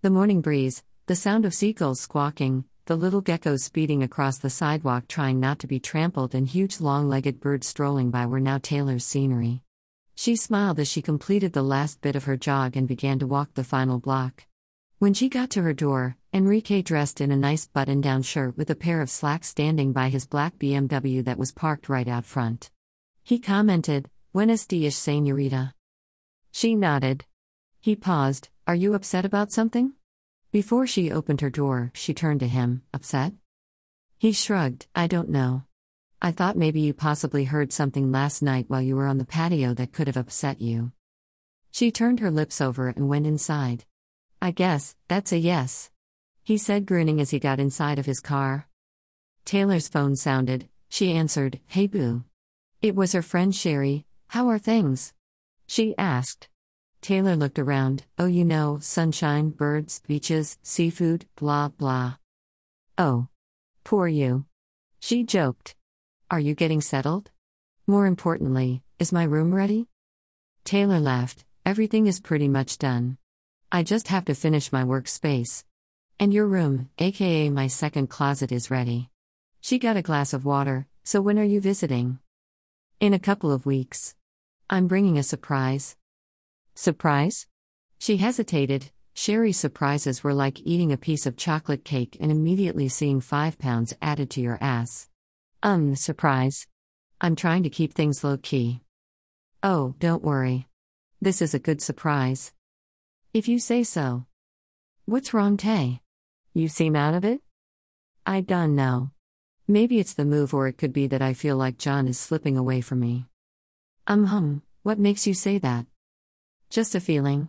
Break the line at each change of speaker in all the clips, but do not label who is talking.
The morning breeze, the sound of seagulls squawking, the little geckos speeding across the sidewalk trying not to be trampled, and huge long legged birds strolling by were now Taylor's scenery. She smiled as she completed the last bit of her jog and began to walk the final block. When she got to her door, Enrique, dressed in a nice button down shirt with a pair of slacks, standing by his black BMW that was parked right out front. He commented, Buenos dias, señorita. She nodded. He paused, Are you upset about something? Before she opened her door, she turned to him, Upset? He shrugged, I don't know. I thought maybe you possibly heard something last night while you were on the patio that could have upset you. She turned her lips over and went inside. I guess, that's a yes. He said, grinning as he got inside of his car. Taylor's phone sounded. She answered, Hey boo. It was her friend Sherry. How are things? She asked. Taylor looked around. Oh, you know, sunshine, birds, beaches, seafood, blah, blah. Oh. Poor you. She joked. Are you getting settled? More importantly, is my room ready? Taylor laughed. Everything is pretty much done. I just have to finish my workspace. And your room, aka my second closet, is ready. She got a glass of water, so when are you visiting? In a couple of weeks. I'm bringing a surprise. Surprise? She hesitated. Sherry's surprises were like eating a piece of chocolate cake and immediately seeing five pounds added to your ass. Um, surprise. I'm trying to keep things low key. Oh, don't worry. This is a good surprise. If you say so. What's wrong, Tay? You seem out of it? I don't know. Maybe it's the move, or it could be that I feel like John is slipping away from me. Um, hum, what makes you say that? Just a feeling.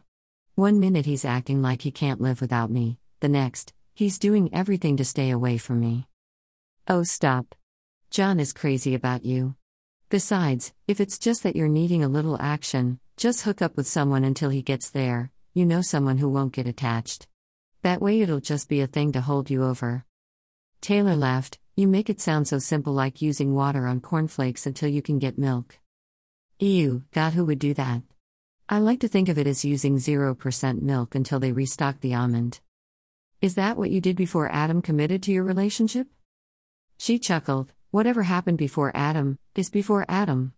One minute he's acting like he can't live without me, the next, he's doing everything to stay away from me. Oh, stop. John is crazy about you. Besides, if it's just that you're needing a little action, just hook up with someone until he gets there, you know someone who won't get attached. That way it'll just be a thing to hold you over. Taylor laughed, You make it sound so simple like using water on cornflakes until you can get milk. Ew, God, who would do that? I like to think of it as using 0% milk until they restock the almond. Is that what you did before Adam committed to your relationship? She chuckled. Whatever happened before Adam, is before Adam.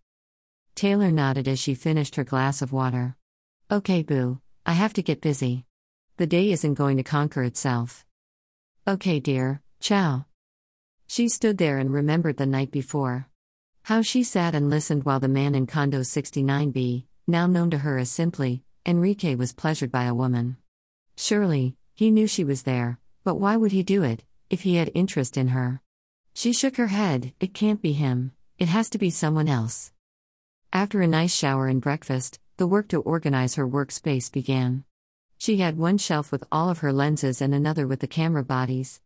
Taylor nodded as she finished her glass of water. Okay, boo, I have to get busy. The day isn't going to conquer itself. Okay, dear, ciao. She stood there and remembered the night before. How she sat and listened while the man in condo 69B, now known to her as simply, Enrique was pleasured by a woman. Surely, he knew she was there, but why would he do it, if he had interest in her? She shook her head, it can't be him, it has to be someone else. After a nice shower and breakfast, the work to organize her workspace began. She had one shelf with all of her lenses and another with the camera bodies.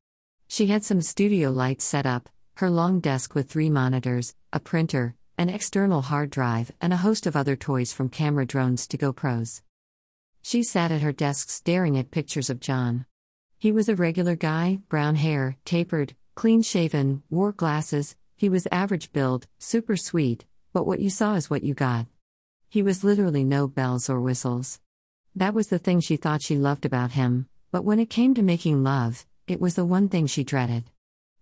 She had some studio lights set up, her long desk with three monitors, a printer, an external hard drive, and a host of other toys from camera drones to GoPros. She sat at her desk staring at pictures of John. He was a regular guy, brown hair, tapered, clean shaven, wore glasses, he was average build, super sweet, but what you saw is what you got. He was literally no bells or whistles. That was the thing she thought she loved about him, but when it came to making love, it was the one thing she dreaded.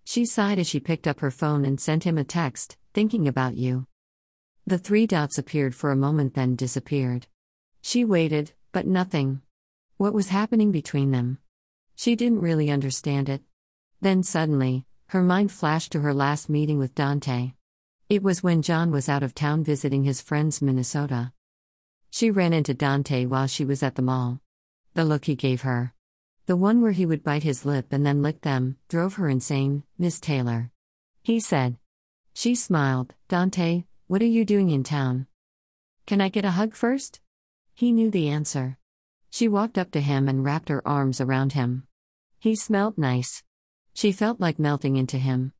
She sighed as she picked up her phone and sent him a text thinking about you. The three dots appeared for a moment, then disappeared. She waited, but nothing. What was happening between them? She didn't really understand it. Then suddenly, her mind flashed to her last meeting with Dante. It was when John was out of town visiting his friends Minnesota. She ran into Dante while she was at the mall. The look he gave her, the one where he would bite his lip and then lick them, drove her insane, Miss Taylor. He said, she smiled. Dante, what are you doing in town? Can I get a hug first? He knew the answer. She walked up to him and wrapped her arms around him. He smelled nice. She felt like melting into him.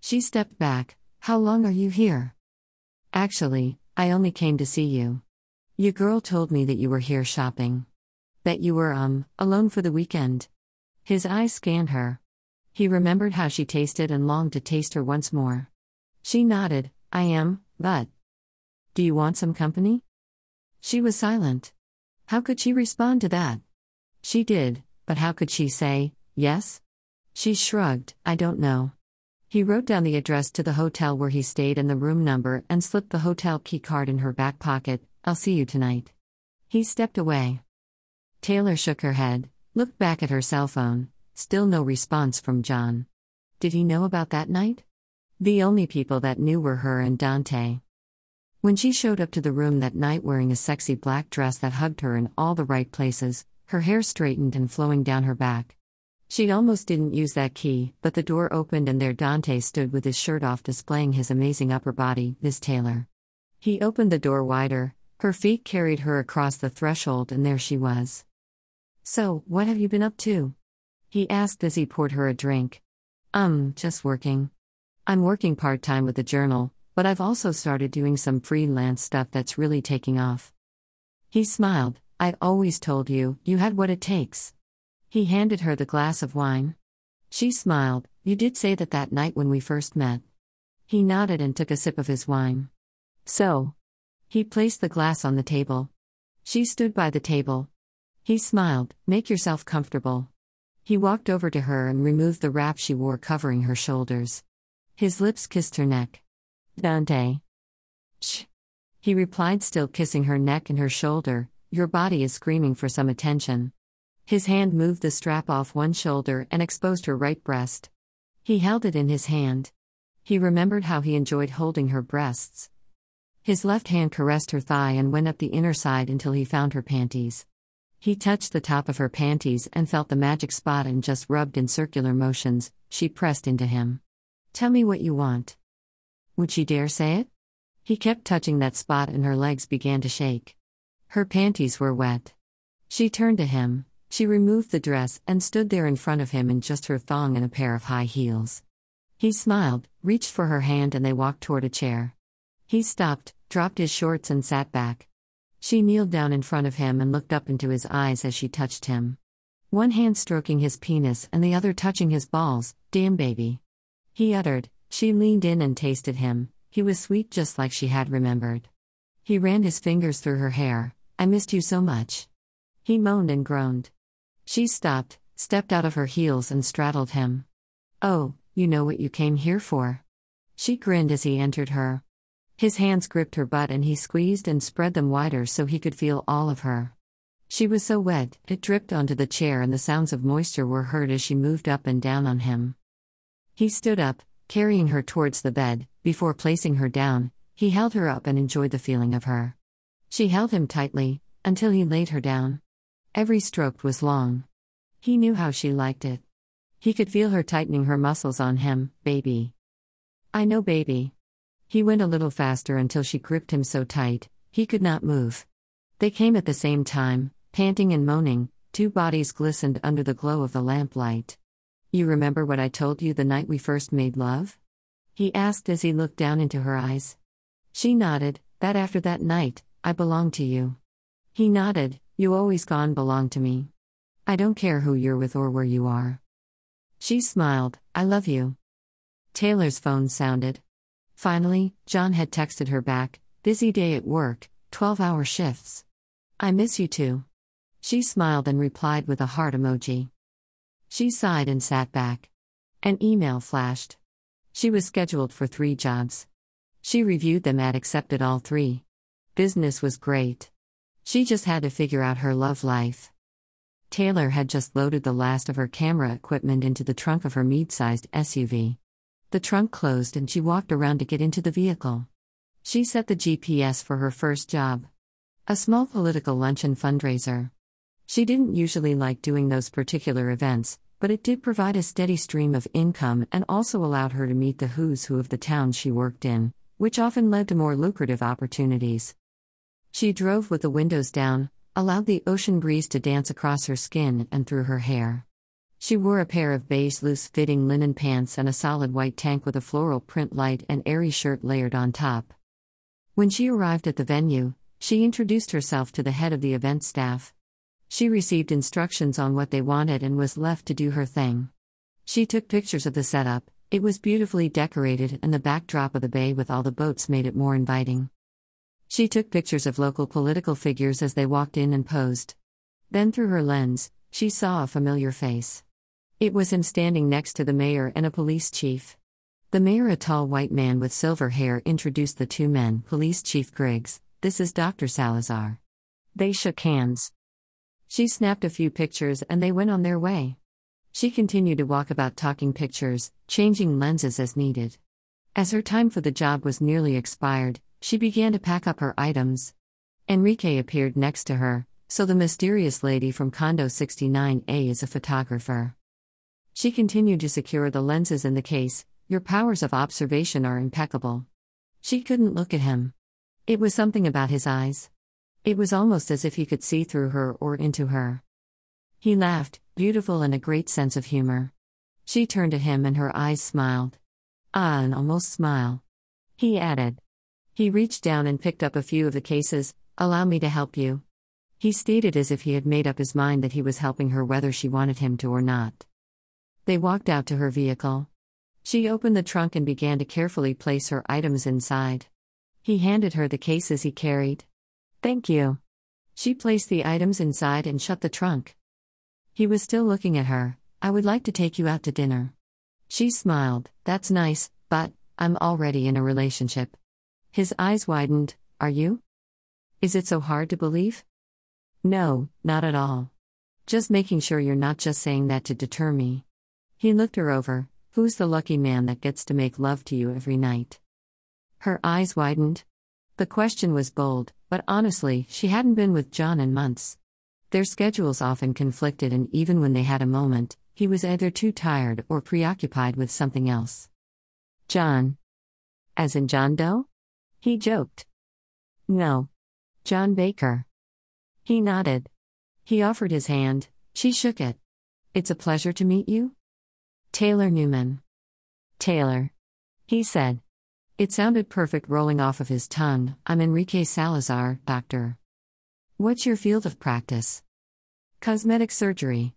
She stepped back. How long are you here? Actually, I only came to see you. Your girl told me that you were here shopping. That you were, um, alone for the weekend. His eyes scanned her. He remembered how she tasted and longed to taste her once more. She nodded, I am, but. Do you want some company? She was silent. How could she respond to that? She did, But how could she say, yes? She shrugged, I don't know. He wrote down the address to the hotel where he stayed and the room number and slipped the hotel key card in her back pocket. I'll see you tonight. He stepped away. Taylor shook her head, looked back at her cell phone, still no response from John. Did he know about that night? The only people that knew were her and Dante. When she showed up to the room that night wearing a sexy black dress that hugged her in all the right places, her hair straightened and flowing down her back, she almost didn't use that key, but the door opened and there Dante stood with his shirt off displaying his amazing upper body, Miss Taylor. He opened the door wider, her feet carried her across the threshold, and there she was. So, what have you been up to? He asked as he poured her a drink. Um, just working. I'm working part time with the journal, but I've also started doing some freelance stuff that's really taking off. He smiled. I always told you, you had what it takes. He handed her the glass of wine. She smiled, You did say that that night when we first met. He nodded and took a sip of his wine. So. He placed the glass on the table. She stood by the table. He smiled, Make yourself comfortable. He walked over to her and removed the wrap she wore covering her shoulders. His lips kissed her neck. Dante. Shh. He replied, still kissing her neck and her shoulder, Your body is screaming for some attention. His hand moved the strap off one shoulder and exposed her right breast. He held it in his hand. He remembered how he enjoyed holding her breasts. His left hand caressed her thigh and went up the inner side until he found her panties. He touched the top of her panties and felt the magic spot and just rubbed in circular motions. She pressed into him. Tell me what you want. Would she dare say it? He kept touching that spot and her legs began to shake. Her panties were wet. She turned to him. She removed the dress and stood there in front of him in just her thong and a pair of high heels. He smiled, reached for her hand, and they walked toward a chair. He stopped, dropped his shorts, and sat back. She kneeled down in front of him and looked up into his eyes as she touched him. One hand stroking his penis and the other touching his balls, damn baby. He uttered, she leaned in and tasted him, he was sweet just like she had remembered. He ran his fingers through her hair, I missed you so much. He moaned and groaned. She stopped, stepped out of her heels, and straddled him. Oh, you know what you came here for. She grinned as he entered her. His hands gripped her butt and he squeezed and spread them wider so he could feel all of her. She was so wet, it dripped onto the chair, and the sounds of moisture were heard as she moved up and down on him. He stood up, carrying her towards the bed. Before placing her down, he held her up and enjoyed the feeling of her. She held him tightly, until he laid her down. Every stroke was long. He knew how she liked it. He could feel her tightening her muscles on him, baby. I know, baby. He went a little faster until she gripped him so tight, he could not move. They came at the same time, panting and moaning, two bodies glistened under the glow of the lamplight. You remember what I told you the night we first made love? He asked as he looked down into her eyes. She nodded, that after that night, I belong to you. He nodded, you always gone belong to me. I don't care who you're with or where you are. She smiled, I love you. Taylor's phone sounded. Finally, John had texted her back, busy day at work, 12 hour shifts. I miss you too. She smiled and replied with a heart emoji. She sighed and sat back. An email flashed. She was scheduled for three jobs. She reviewed them and accepted all three. Business was great. She just had to figure out her love life. Taylor had just loaded the last of her camera equipment into the trunk of her mid sized SUV. The trunk closed and she walked around to get into the vehicle. She set the GPS for her first job a small political luncheon fundraiser. She didn't usually like doing those particular events, but it did provide a steady stream of income and also allowed her to meet the who's who of the town she worked in, which often led to more lucrative opportunities. She drove with the windows down, allowed the ocean breeze to dance across her skin and through her hair. She wore a pair of beige loose fitting linen pants and a solid white tank with a floral print light and airy shirt layered on top. When she arrived at the venue, she introduced herself to the head of the event staff. She received instructions on what they wanted and was left to do her thing. She took pictures of the setup, it was beautifully decorated, and the backdrop of the bay with all the boats made it more inviting. She took pictures of local political figures as they walked in and posed. Then, through her lens, she saw a familiar face. It was him standing next to the mayor and a police chief. The mayor, a tall white man with silver hair, introduced the two men Police Chief Griggs, this is Dr. Salazar. They shook hands. She snapped a few pictures and they went on their way. She continued to walk about talking pictures, changing lenses as needed. As her time for the job was nearly expired, she began to pack up her items. Enrique appeared next to her, so the mysterious lady from Condo 69A is a photographer. She continued to secure the lenses in the case, your powers of observation are impeccable. She couldn't look at him. It was something about his eyes. It was almost as if he could see through her or into her. He laughed, beautiful and a great sense of humor. She turned to him and her eyes smiled. Ah, an almost smile. He added. He reached down and picked up a few of the cases. Allow me to help you. He stated as if he had made up his mind that he was helping her whether she wanted him to or not. They walked out to her vehicle. She opened the trunk and began to carefully place her items inside. He handed her the cases he carried. Thank you. She placed the items inside and shut the trunk. He was still looking at her. I would like to take you out to dinner. She smiled, That's nice, but I'm already in a relationship. His eyes widened, Are you? Is it so hard to believe? No, not at all. Just making sure you're not just saying that to deter me. He looked her over. Who's the lucky man that gets to make love to you every night? Her eyes widened. The question was bold, but honestly, she hadn't been with John in months. Their schedules often conflicted, and even when they had a moment, he was either too tired or preoccupied with something else. John. As in John Doe? He joked. No. John Baker. He nodded. He offered his hand, she shook it. It's a pleasure to meet you? Taylor Newman. Taylor. He said. It sounded perfect rolling off of his tongue. I'm Enrique Salazar, doctor. What's your field of practice? Cosmetic surgery.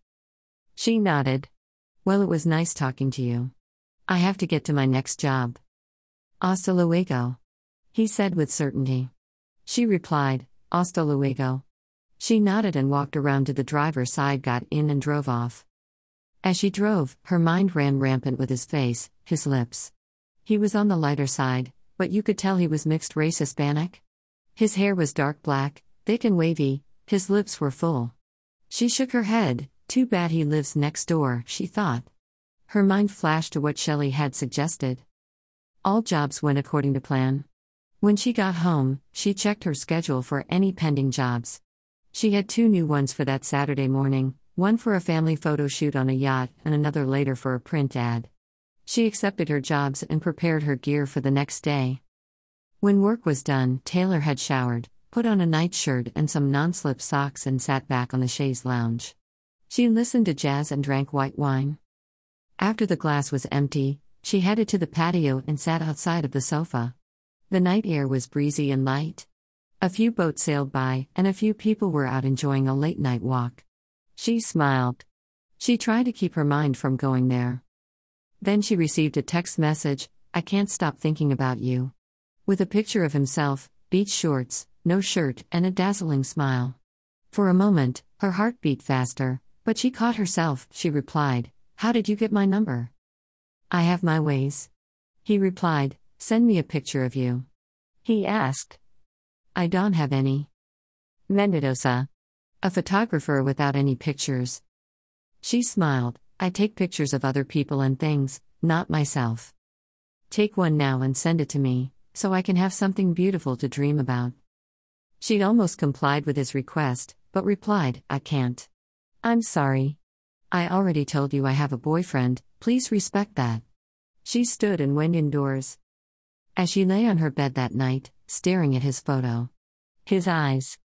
She nodded. Well, it was nice talking to you. I have to get to my next job. Hasta luego. He said with certainty. She replied, Hasta luego. She nodded and walked around to the driver's side, got in, and drove off. As she drove, her mind ran rampant with his face, his lips. He was on the lighter side, but you could tell he was mixed race Hispanic. His hair was dark black, thick and wavy, his lips were full. She shook her head, too bad he lives next door, she thought. Her mind flashed to what Shelley had suggested. All jobs went according to plan. When she got home, she checked her schedule for any pending jobs. She had two new ones for that Saturday morning one for a family photo shoot on a yacht and another later for a print ad. She accepted her jobs and prepared her gear for the next day. When work was done, Taylor had showered, put on a nightshirt and some non slip socks, and sat back on the chaise lounge. She listened to jazz and drank white wine. After the glass was empty, she headed to the patio and sat outside of the sofa. The night air was breezy and light. A few boats sailed by, and a few people were out enjoying a late night walk. She smiled. She tried to keep her mind from going there. Then she received a text message I can't stop thinking about you. With a picture of himself, beach shorts, no shirt, and a dazzling smile. For a moment, her heart beat faster, but she caught herself. She replied, How did you get my number? I have my ways. He replied, Send me a picture of you. He asked, I don't have any. Mendoza. A photographer without any pictures. She smiled, I take pictures of other people and things, not myself. Take one now and send it to me, so I can have something beautiful to dream about. She'd almost complied with his request, but replied, I can't. I'm sorry. I already told you I have a boyfriend, please respect that. She stood and went indoors. As she lay on her bed that night, staring at his photo, his eyes,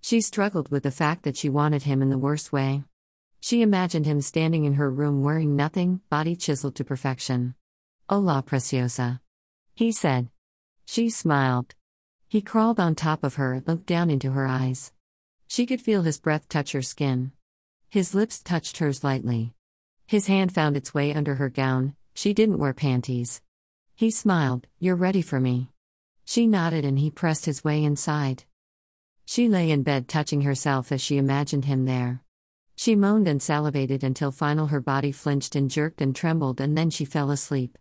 she struggled with the fact that she wanted him in the worst way. She imagined him standing in her room wearing nothing, body chiseled to perfection. Hola, preciosa. He said. She smiled. He crawled on top of her looked down into her eyes. She could feel his breath touch her skin. His lips touched hers lightly. His hand found its way under her gown, she didn't wear panties. He smiled, You're ready for me. She nodded and he pressed his way inside. She lay in bed touching herself as she imagined him there. She moaned and salivated until final her body flinched and jerked and trembled and then she fell asleep.